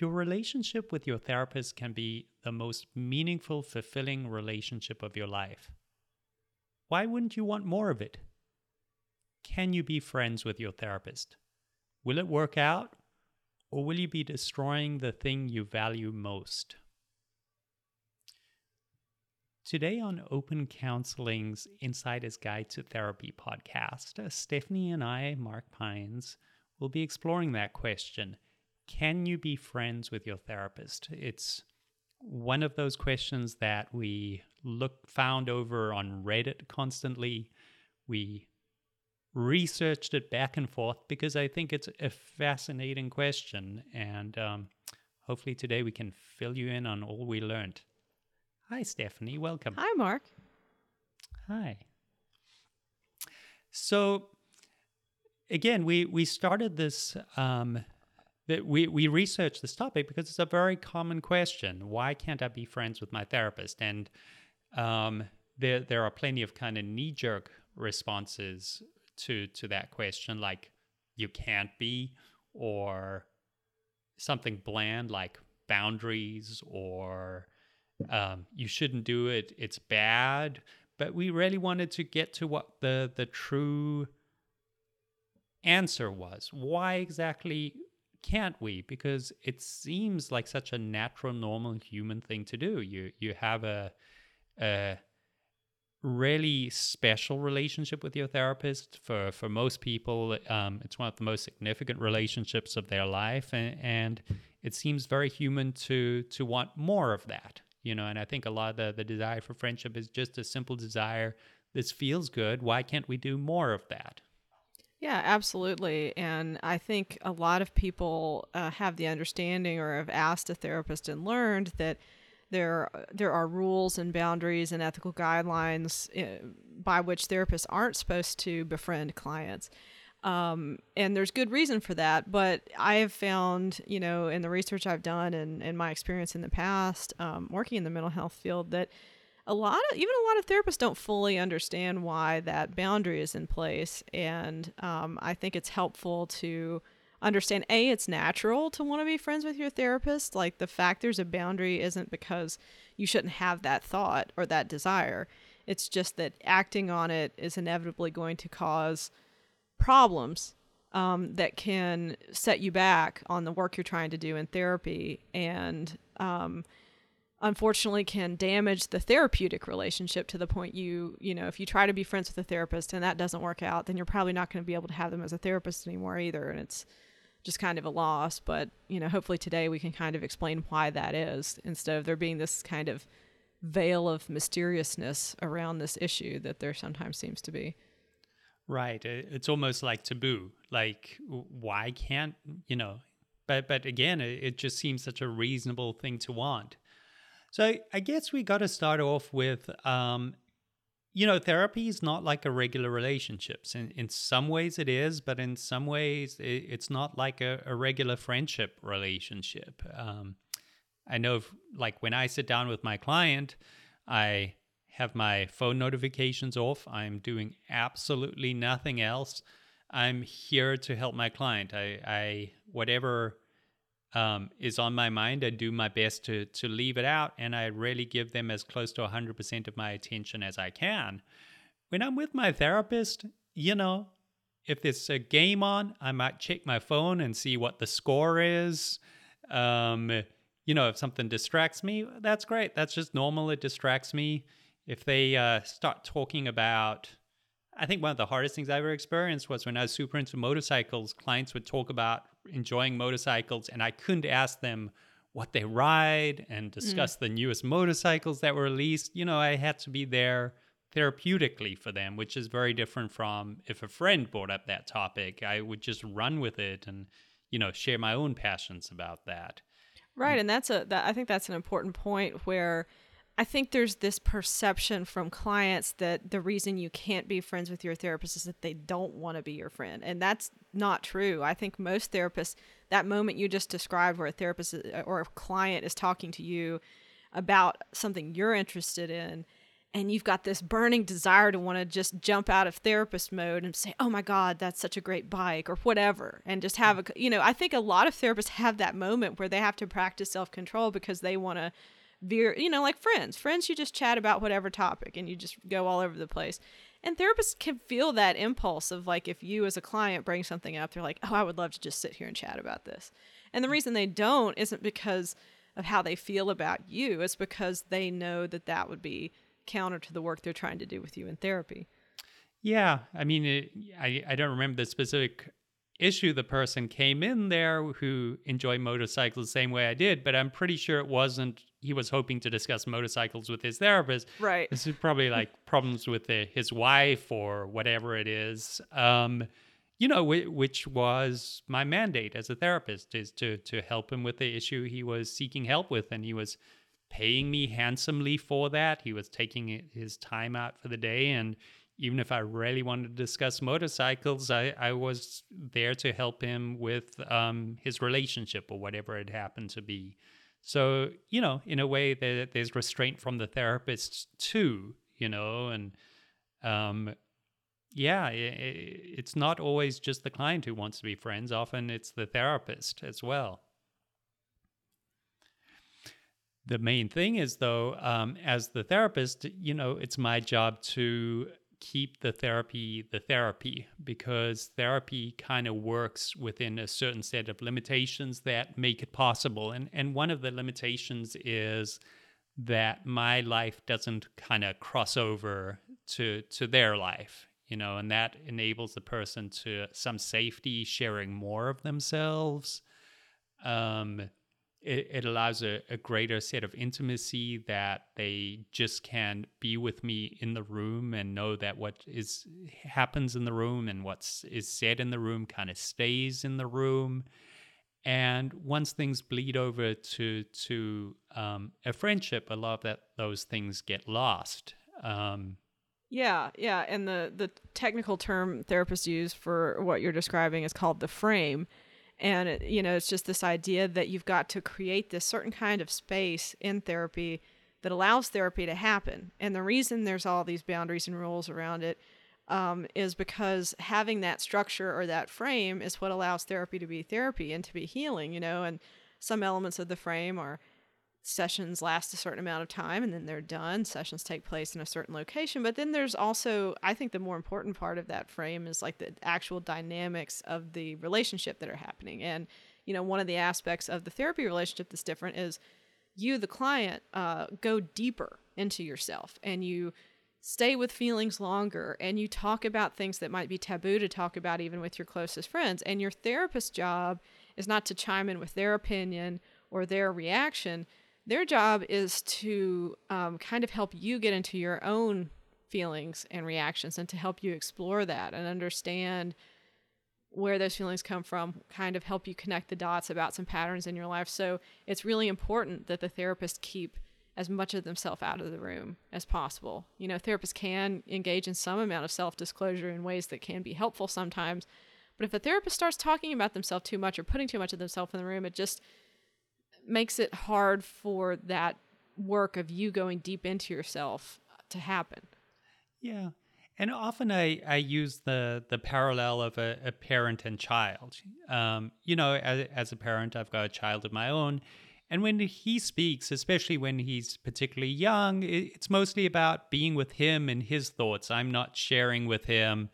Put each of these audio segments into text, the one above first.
Your relationship with your therapist can be the most meaningful, fulfilling relationship of your life. Why wouldn't you want more of it? Can you be friends with your therapist? Will it work out? Or will you be destroying the thing you value most? Today on Open Counseling's Insider's Guide to Therapy podcast, Stephanie and I, Mark Pines, will be exploring that question can you be friends with your therapist? It's one of those questions that we look found over on Reddit constantly. We researched it back and forth because I think it's a fascinating question, and um, hopefully today we can fill you in on all we learned. Hi, Stephanie. Welcome. Hi, Mark. Hi. So, again, we we started this um, that we, we researched this topic because it's a very common question. Why can't I be friends with my therapist? And um, there, there are plenty of kind of knee jerk responses to, to that question, like you can't be, or something bland like boundaries, or um, you shouldn't do it, it's bad. But we really wanted to get to what the, the true answer was. Why exactly can't we? Because it seems like such a natural, normal human thing to do. You you have a a really special relationship with your therapist. For for most people, um, it's one of the most significant relationships of their life, and, and it seems very human to to want more of that. You know, and I think a lot of the, the desire for friendship is just a simple desire. This feels good. Why can't we do more of that? Yeah, absolutely. And I think a lot of people uh, have the understanding or have asked a therapist and learned that there there are rules and boundaries and ethical guidelines uh, by which therapists aren't supposed to befriend clients. Um, and there's good reason for that. But I have found, you know, in the research I've done and, and my experience in the past um, working in the mental health field that a lot of even a lot of therapists don't fully understand why that boundary is in place. And um, i think it's helpful to understand a it's natural to want to be friends with your therapist. Like the fact there's a boundary isn't because you shouldn't have that thought or that desire. It's just that acting on it is inevitably going to cause problems um, that can set you back on the work you're trying to do in therapy. And um, unfortunately can damage the therapeutic relationship to the point you you know if you try to be friends with a therapist and that doesn't work out then you're probably not going to be able to have them as a therapist anymore either and it's just kind of a loss but you know hopefully today we can kind of explain why that is instead of there being this kind of veil of mysteriousness around this issue that there sometimes seems to be. Right it's almost like taboo like why can't you know but but again it just seems such a reasonable thing to want so I guess we got to start off with, um, you know, therapy is not like a regular relationships. In in some ways it is, but in some ways it, it's not like a, a regular friendship relationship. Um, I know, if, like when I sit down with my client, I have my phone notifications off. I'm doing absolutely nothing else. I'm here to help my client. I, I whatever um, is on my mind. I do my best to to leave it out, and I really give them as close to 100% of my attention as I can. When I'm with my therapist, you know, if there's a game on, I might check my phone and see what the score is. Um, you know, if something distracts me, that's great. That's just normal. It distracts me. If they uh, start talking about I think one of the hardest things I ever experienced was when I was super into motorcycles, clients would talk about enjoying motorcycles, and I couldn't ask them what they ride and discuss mm. the newest motorcycles that were released. You know, I had to be there therapeutically for them, which is very different from if a friend brought up that topic, I would just run with it and, you know, share my own passions about that. Right. And that's a, that, I think that's an important point where, I think there's this perception from clients that the reason you can't be friends with your therapist is that they don't want to be your friend. And that's not true. I think most therapists, that moment you just described where a therapist uh, or a client is talking to you about something you're interested in, and you've got this burning desire to want to just jump out of therapist mode and say, "Oh my god, that's such a great bike" or whatever, and just have a you know, I think a lot of therapists have that moment where they have to practice self-control because they want to veer, you know, like friends. Friends you just chat about whatever topic and you just go all over the place. And therapists can feel that impulse of like if you as a client bring something up, they're like, "Oh, I would love to just sit here and chat about this." And the reason they don't isn't because of how they feel about you, it's because they know that that would be counter to the work they're trying to do with you in therapy. Yeah, I mean, it, I I don't remember the specific issue the person came in there who enjoyed motorcycles the same way I did, but I'm pretty sure it wasn't. He was hoping to discuss motorcycles with his therapist. Right. This is probably like problems with the, his wife or whatever it is. Um, you know, which was my mandate as a therapist is to to help him with the issue he was seeking help with, and he was paying me handsomely for that. He was taking his time out for the day. And even if I really wanted to discuss motorcycles, I, I was there to help him with um, his relationship or whatever it happened to be. So, you know, in a way, there, there's restraint from the therapist too, you know, and um, yeah, it, it's not always just the client who wants to be friends. Often it's the therapist as well. The main thing is, though, um, as the therapist, you know, it's my job to keep the therapy the therapy because therapy kind of works within a certain set of limitations that make it possible. And and one of the limitations is that my life doesn't kind of cross over to to their life you know and that enables the person to some safety sharing more of themselves um it, it allows a, a greater set of intimacy that they just can be with me in the room and know that what is happens in the room and what's is said in the room kind of stays in the room. And once things bleed over to to um, a friendship a lot of that those things get lost. Um, yeah yeah and the the technical term therapists use for what you're describing is called the frame and, you know, it's just this idea that you've got to create this certain kind of space in therapy that allows therapy to happen. And the reason there's all these boundaries and rules around it um, is because having that structure or that frame is what allows therapy to be therapy and to be healing, you know, and some elements of the frame are sessions last a certain amount of time and then they're done. Sessions take place in a certain location. But then there's also, I think the more important part of that frame is like the actual dynamics of the relationship that are happening. And, you know, one of the aspects of the therapy relationship that's different is you, the client, uh, go deeper into yourself and you stay with feelings longer and you talk about things that might be taboo to talk about even with your closest friends. And your therapist's job is not to chime in with their opinion or their reaction their job is to um, kind of help you get into your own feelings and reactions and to help you explore that and understand where those feelings come from, kind of help you connect the dots about some patterns in your life. So it's really important that the therapist keep as much of themselves out of the room as possible. You know, therapists can engage in some amount of self disclosure in ways that can be helpful sometimes. But if a therapist starts talking about themselves too much or putting too much of themselves in the room, it just makes it hard for that work of you going deep into yourself to happen. Yeah. And often I, I use the, the parallel of a, a parent and child. Um, you know, as, as a parent, I've got a child of my own. And when he speaks, especially when he's particularly young, it's mostly about being with him and his thoughts. I'm not sharing with him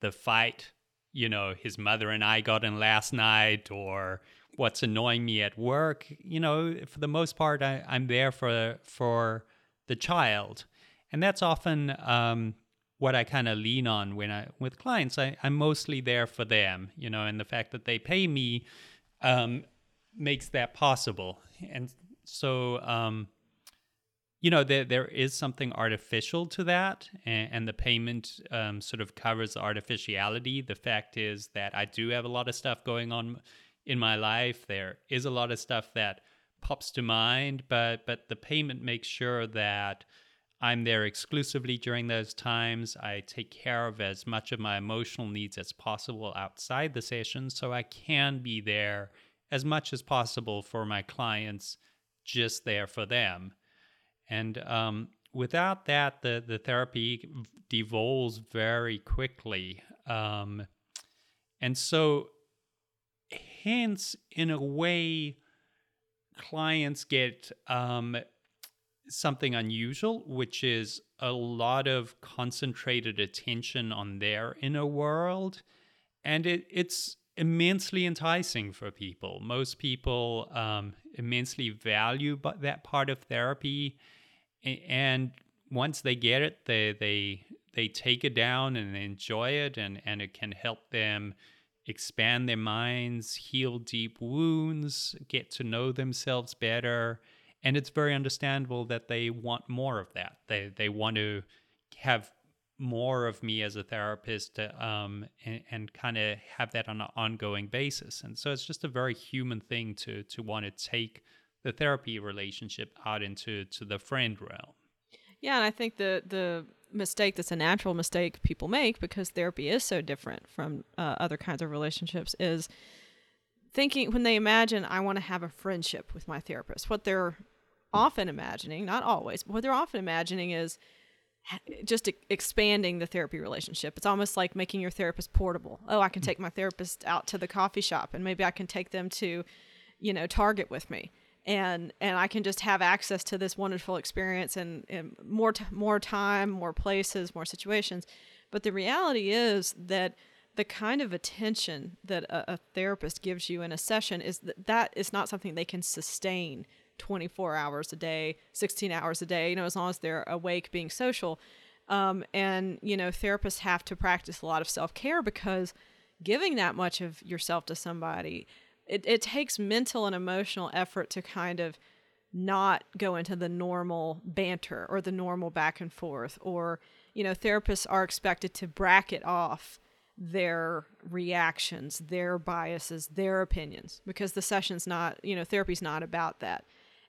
the fight, you know, his mother and I got in last night or what's annoying me at work. You know, for the most part, I, am there for for the child, and that's often um, what I kind of lean on when I with clients. I, I'm mostly there for them. You know, and the fact that they pay me um, makes that possible. And so, um, you know, there there is something artificial to that, and, and the payment um, sort of covers the artificiality. The fact is that I do have a lot of stuff going on in my life. There is a lot of stuff that pops to mind, but but the payment makes sure that I'm there exclusively during those times. I take care of as much of my emotional needs as possible outside the session so I can be there as much as possible for my clients, just there for them. And um, without that, the the therapy devolves very quickly, um, and so hence, in a way, clients get um, something unusual, which is a lot of concentrated attention on their inner world. And it, it's immensely enticing for people. Most people um, immensely value that part of therapy. And once they get it, they, they, they take it down and enjoy it, and, and it can help them expand their minds, heal deep wounds, get to know themselves better. And it's very understandable that they want more of that. They they want to have more of me as a therapist um, and, and kind of have that on an ongoing basis. And so it's just a very human thing to to want to take the therapy relationship out into to the friend realm. Yeah, and I think the the mistake that's a natural mistake people make because therapy is so different from uh, other kinds of relationships is thinking when they imagine I want to have a friendship with my therapist. What they're often imagining, not always, but what they're often imagining is just expanding the therapy relationship. It's almost like making your therapist portable. Oh, I can take my therapist out to the coffee shop and maybe I can take them to, you know, Target with me and and I can just have access to this wonderful experience and, and more t- more time, more places, more situations. But the reality is that the kind of attention that a, a therapist gives you in a session is that that is not something they can sustain 24 hours a day, 16 hours a day, you know, as long as they're awake being social. Um, and, you know, therapists have to practice a lot of self care because giving that much of yourself to somebody it, it takes mental and emotional effort to kind of not go into the normal banter or the normal back and forth or you know therapists are expected to bracket off their reactions their biases their opinions because the session's not you know therapy's not about that.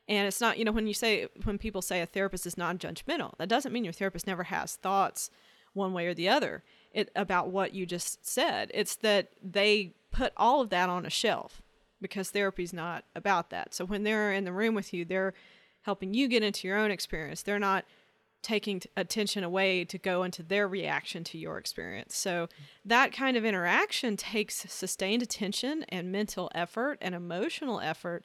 And it's not you know when you say when people say a therapist is non-judgmental that doesn't mean your therapist never has thoughts one way or the other. It about what you just said. It's that they put all of that on a shelf because therapy's not about that. So when they're in the room with you, they're helping you get into your own experience. They're not taking t- attention away to go into their reaction to your experience. So that kind of interaction takes sustained attention and mental effort and emotional effort.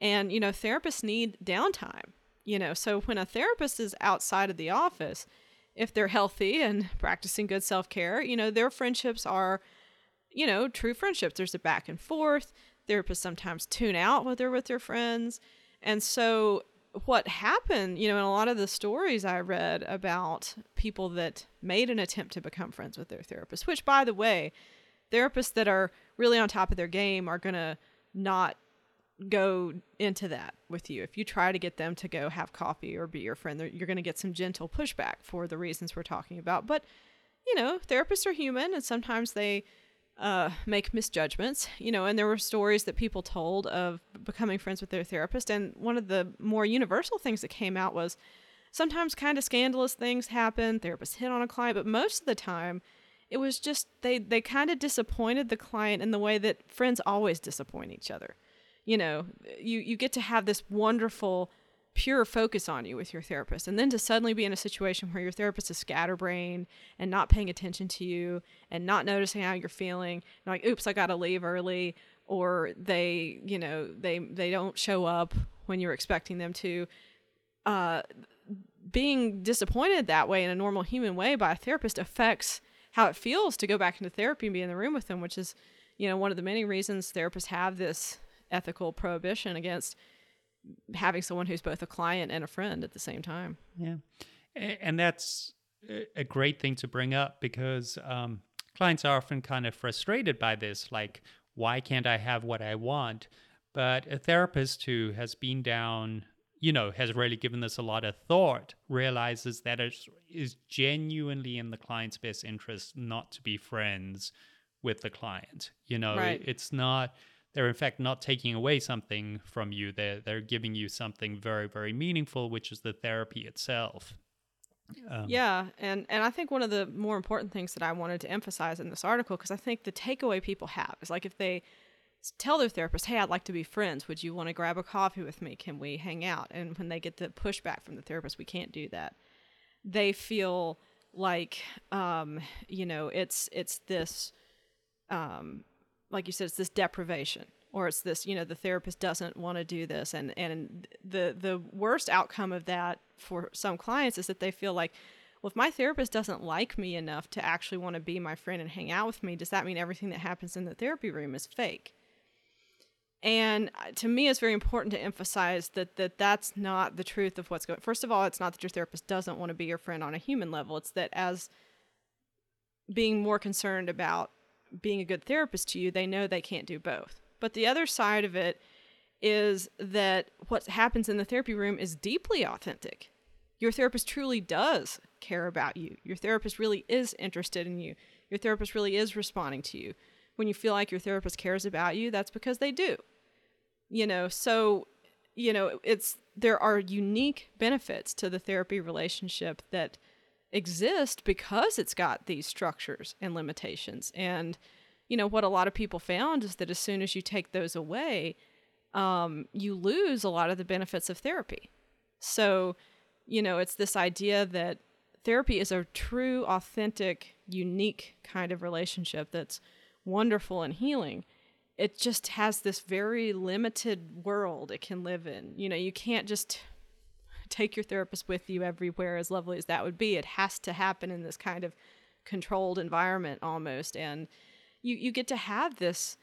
And, you know, therapists need downtime. You know, so when a therapist is outside of the office, if they're healthy and practicing good self care, you know, their friendships are, you know, true friendships. There's a back and forth therapists sometimes tune out when they're with their friends. And so what happened, you know, in a lot of the stories I read about people that made an attempt to become friends with their therapist, which by the way, therapists that are really on top of their game are going to not go into that with you. If you try to get them to go have coffee or be your friend, you're going to get some gentle pushback for the reasons we're talking about. But, you know, therapists are human and sometimes they uh, make misjudgments, you know, and there were stories that people told of becoming friends with their therapist. And one of the more universal things that came out was sometimes kind of scandalous things happen. Therapists hit on a client, but most of the time, it was just they they kind of disappointed the client in the way that friends always disappoint each other. You know, you you get to have this wonderful pure focus on you with your therapist. And then to suddenly be in a situation where your therapist is scatterbrained and not paying attention to you and not noticing how you're feeling, like, oops, I gotta leave early, or they, you know, they they don't show up when you're expecting them to. Uh, being disappointed that way in a normal human way by a therapist affects how it feels to go back into therapy and be in the room with them, which is, you know, one of the many reasons therapists have this ethical prohibition against having someone who's both a client and a friend at the same time. Yeah. And that's a great thing to bring up because um, clients are often kind of frustrated by this like, why can't I have what I want? But a therapist who has been down, you know, has really given this a lot of thought, realizes that it is genuinely in the client's best interest not to be friends with the client. You know, right. it's not they're in fact not taking away something from you. They're, they're giving you something very very meaningful which is the therapy itself. Um, yeah and and i think one of the more important things that i wanted to emphasize in this article because i think the takeaway people have is like if they tell their therapist hey i'd like to be friends. Would you want to grab a coffee with me? Can we hang out? And when they get the pushback from the therapist we can't do that they feel like um, you know it's it's this um, like you said it's this deprivation or it's this you know the therapist doesn't want to do this. And and the the worst outcome of that for some clients is that they feel like well if my therapist doesn't like me enough to actually want to be my friend and hang out with me does that mean everything that happens in the therapy room is fake? And uh, to me it's very important to emphasize that that that's not the truth of what's going first of all it's not that your therapist doesn't want to be your friend on a human level. It's that as being more concerned about being a good therapist to you they know they can't do both but the other side of it is that what happens in the therapy room is deeply authentic. Your therapist truly does care about you. Your therapist really is interested in you. Your therapist really is responding to you. When you feel like your therapist cares about you, that's because they do. You know, so you know, it's there are unique benefits to the therapy relationship that exist because it's got these structures and limitations. And you know, what a lot of people found is that as soon as you take those away, um, you lose a lot of the benefits of therapy. So, you know, it's this idea that therapy is a true, authentic, unique kind of relationship that's wonderful and healing. It just has this very limited world it can live in. You know, you can't just take your therapist with you everywhere, as lovely as that would be. It has to happen in this kind of controlled environment almost. And, you you get to have this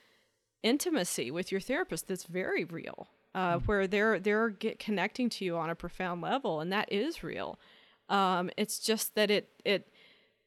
intimacy with your therapist that's very real, uh, mm. where they're they're get connecting to you on a profound level, and that is real. Um, it's just that it it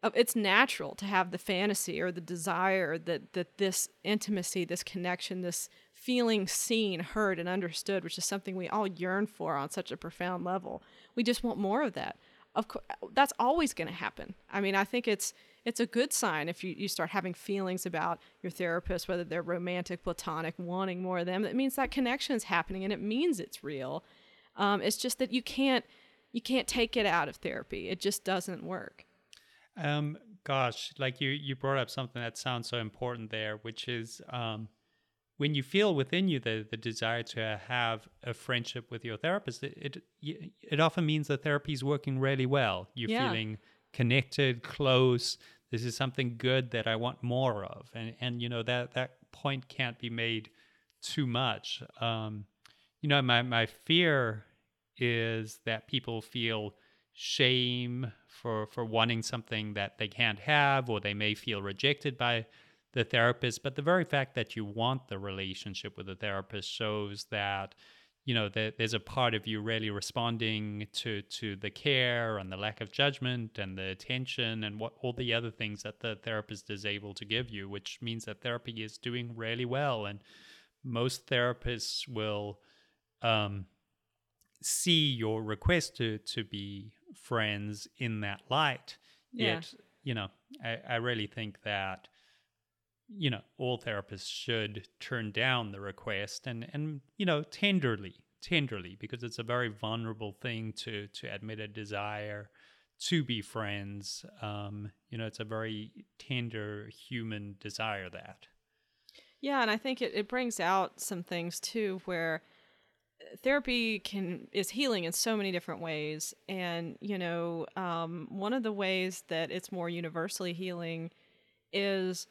it's natural to have the fantasy or the desire that that this intimacy, this connection, this feeling seen, heard, and understood, which is something we all yearn for on such a profound level. We just want more of that. Of course, that's always going to happen. I mean, I think it's it's a good sign if you, you start having feelings about your therapist, whether they're romantic, platonic, wanting more of them. That means that connection is happening and it means it's real. Um, it's just that you can't you can't take it out of therapy. It just doesn't work. Um, gosh, like you you brought up something that sounds so important there, which is um, when you feel within you the, the desire to have a friendship with your therapist, it it, it often means that therapy is working really well. You're yeah. feeling connected, close. This is something good that I want more of, and and you know that that point can't be made too much. Um, you know, my my fear is that people feel shame for for wanting something that they can't have, or they may feel rejected by the therapist. But the very fact that you want the relationship with the therapist shows that you know that there's a part of you really responding to to the care and the lack of judgment and the attention and what all the other things that the therapist is able to give you which means that therapy is doing really well and most therapists will um, see your request to to be friends in that light yeah. yet you know I, I really think that you know all therapists should turn down the request and and you know tenderly tenderly because it's a very vulnerable thing to to admit a desire to be friends um you know it's a very tender human desire that yeah and i think it, it brings out some things too where therapy can is healing in so many different ways and you know um, one of the ways that it's more universally healing is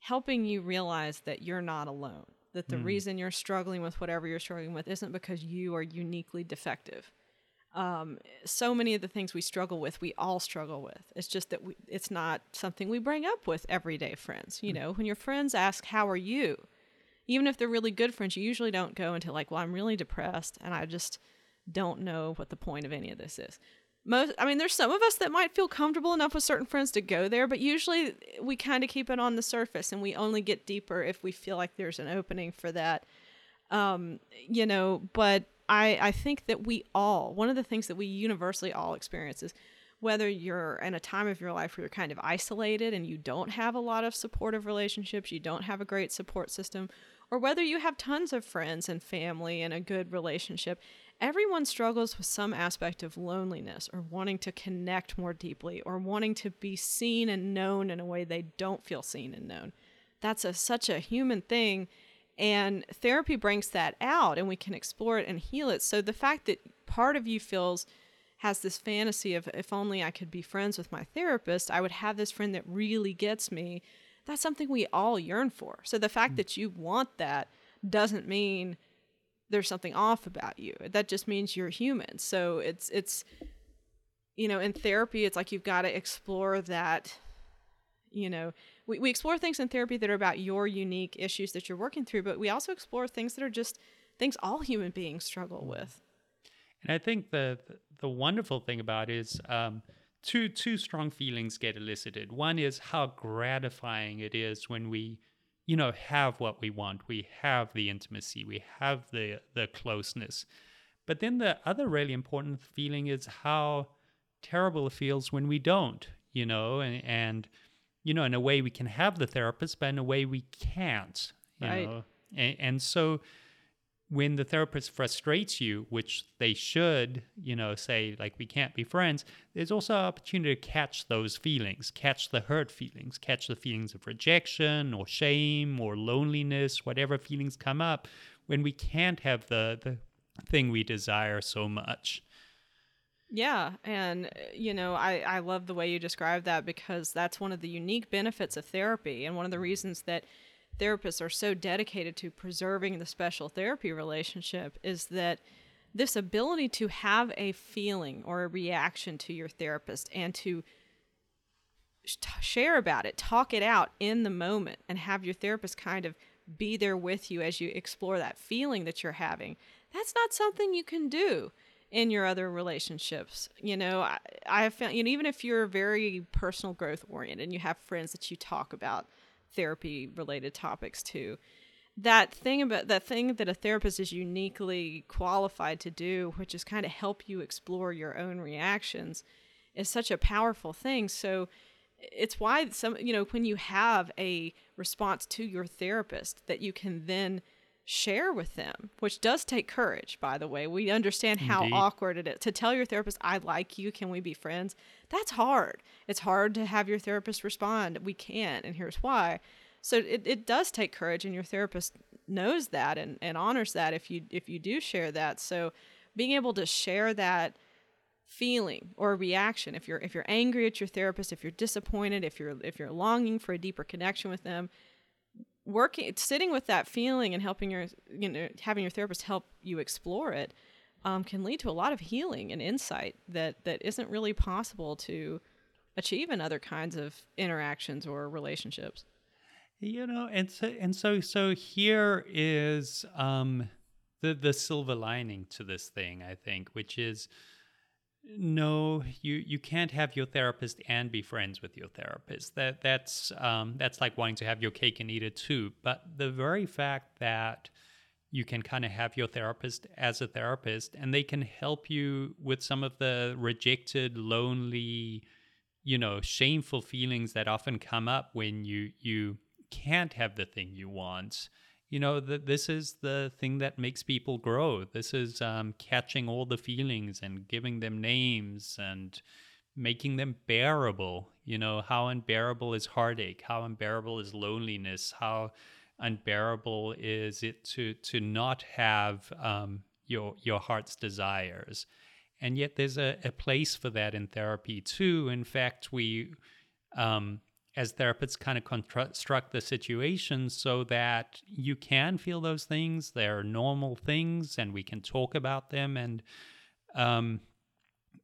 helping you realize that you're not alone, that the mm. reason you're struggling with whatever you're struggling with isn't because you are uniquely defective. Um, so many of the things we struggle with, we all struggle with. It's just that we, it's not something we bring up with everyday friends. You mm. know, when your friends ask, How are you? Even if they're really good friends, you usually don't go into, like, Well, I'm really depressed and I just don't know what the point of any of this is. Most i mean there's some of us that might feel comfortable enough with certain friends to go there but usually we kind of keep it on the surface and we only get deeper if we feel like there's an opening for that um you know but i i think that we all one of the things that we universally all experience is whether you're in a time of your life where you're kind of isolated and you don't have a lot of supportive relationships you don't have a great support system or whether you have tons of friends and family and a good relationship everyone struggles with some aspect of loneliness or wanting to connect more deeply or wanting to be seen and known in a way they don't feel seen and known. That's a, such a human thing. And therapy brings that out and we can explore it and heal it. So the fact that part of you feels has this fantasy of if only I could be friends with my therapist, I would have this friend that really gets me. That's something we all yearn for. So the fact mm. that you want that doesn't mean there's something off about you. That just means you're human. So it's it's you know, in therapy it's like you've got to explore that you know, we, we explore things in therapy that are about your unique issues that you're working through, but we also explore things that are just things all human beings struggle mm. with. And I think the the wonderful thing about it is um, two two strong feelings get elicited. One is how gratifying it is when we, you know, have what we want. We have the intimacy. We have the the closeness. But then the other really important feeling is how terrible it feels when we don't. You know, and, and you know, in a way we can have the therapist, but in a way we can't. You right. know, and, and so when the therapist frustrates you, which they should, you know, say like we can't be friends, there's also an opportunity to catch those feelings, catch the hurt feelings, catch the feelings of rejection or shame or loneliness, whatever feelings come up when we can't have the the thing we desire so much. Yeah, and uh, you know, I I love the way you describe that because that's one of the unique benefits of therapy and one of the reasons that therapists are so dedicated to preserving the special therapy relationship is that this ability to have a feeling or a reaction to your therapist and to share about it, talk it out in the moment, and have your therapist kind of be there with you as you explore that feeling that you're having. That's not something you can do in your other relationships. You know, I, I have found, you know, even if you're very personal growth oriented and you have friends that you talk about therapy related topics too. That thing about that thing that a therapist is uniquely qualified to do which is kind of help you explore your own reactions is such a powerful thing. So it's why some you know when you have a response to your therapist that you can then share with them, which does take courage, by the way. We understand how Indeed. awkward it is to tell your therapist, I like you, can we be friends? That's hard. It's hard to have your therapist respond, we can't, and here's why. So it, it does take courage, and your therapist knows that and, and honors that if you if you do share that. So being able to share that feeling or reaction if you're if you're angry at your therapist if you're disappointed if you're if you're longing for a deeper connection with them working sitting with that feeling and helping your you know having your therapist help you explore it um, can lead to a lot of healing and insight that that isn't really possible to achieve in other kinds of interactions or relationships. You know and so and so so here is um the the silver lining to this thing i think which is no, you you can't have your therapist and be friends with your therapist. That that's um, that's like wanting to have your cake and eat it too. But the very fact that you can kind of have your therapist as a therapist, and they can help you with some of the rejected, lonely, you know, shameful feelings that often come up when you you can't have the thing you want you know that this is the thing that makes people grow. This is um, catching all the feelings and giving them names and making them bearable. You know how unbearable is heartache? How unbearable is loneliness? How unbearable is it to to not have um, your your heart's desires? And yet there's a, a place for that in therapy too. In fact we um, as therapists kind of construct the situation so that you can feel those things they're normal things and we can talk about them and um,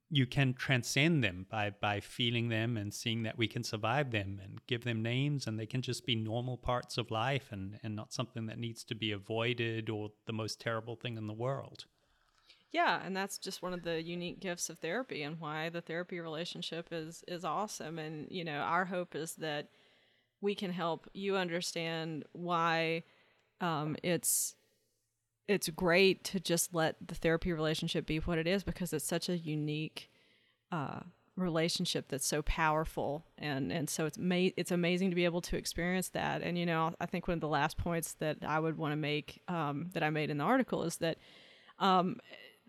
you can transcend them by by feeling them and seeing that we can survive them and give them names and they can just be normal parts of life and and not something that needs to be avoided or the most terrible thing in the world yeah, and that's just one of the unique gifts of therapy and why the therapy relationship is is awesome. And you know, our hope is that we can help you understand why um, it's it's great to just let the therapy relationship be what it is because it's such a unique uh, relationship that's so powerful and and so it's ma- it's amazing to be able to experience that and you know I think one of the last points that I would want to make um, that I made in the article is that um,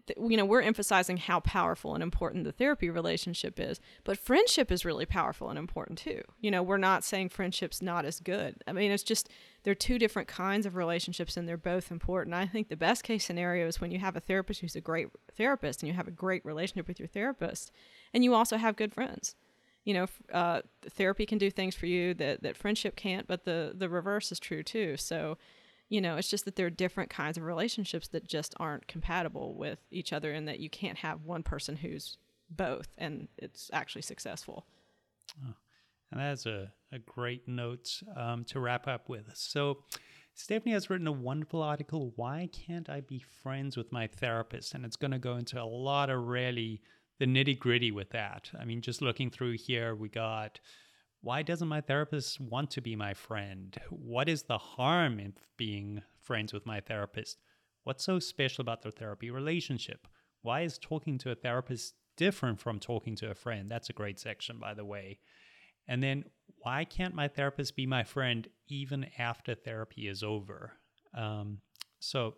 th- you know, we're emphasizing how powerful and important the therapy relationship is, but friendship is really powerful and important too. You know, we're not saying friendship's not as good. I mean, it's just they're two different kinds of relationships and they're both important. I think the best case scenario is when you have a therapist who's a great therapist and you have a great relationship with your therapist and you also have good friends. You know, uh, therapy can do things for you that, that friendship can't, but the, the reverse is true too. So, you know it's just that there are different kinds of relationships that just aren't compatible with each other and that you can't have one person who's both and it's actually successful. Oh, and that's a, a great note um, to wrap up with. So stephanie has written a wonderful article why can't i be friends with my therapist? And it's going to go into a lot of really the nitty gritty with that. I mean just looking through here we got why doesn't my therapist want to be my friend? What is the harm in being friends with my therapist? What's so special about the therapy relationship? Why is talking to a therapist different from talking to a friend? That's a great section, by the way. And then, why can't my therapist be my friend even after therapy is over? Um, so,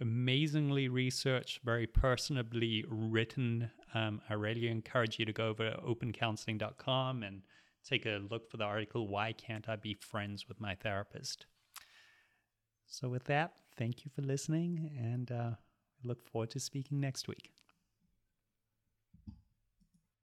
amazingly researched, very personably written. Um, I really encourage you to go over to opencounseling.com and take a look for the article Why Can't I Be Friends with My Therapist? So, with that, thank you for listening, and uh, look forward to speaking next week.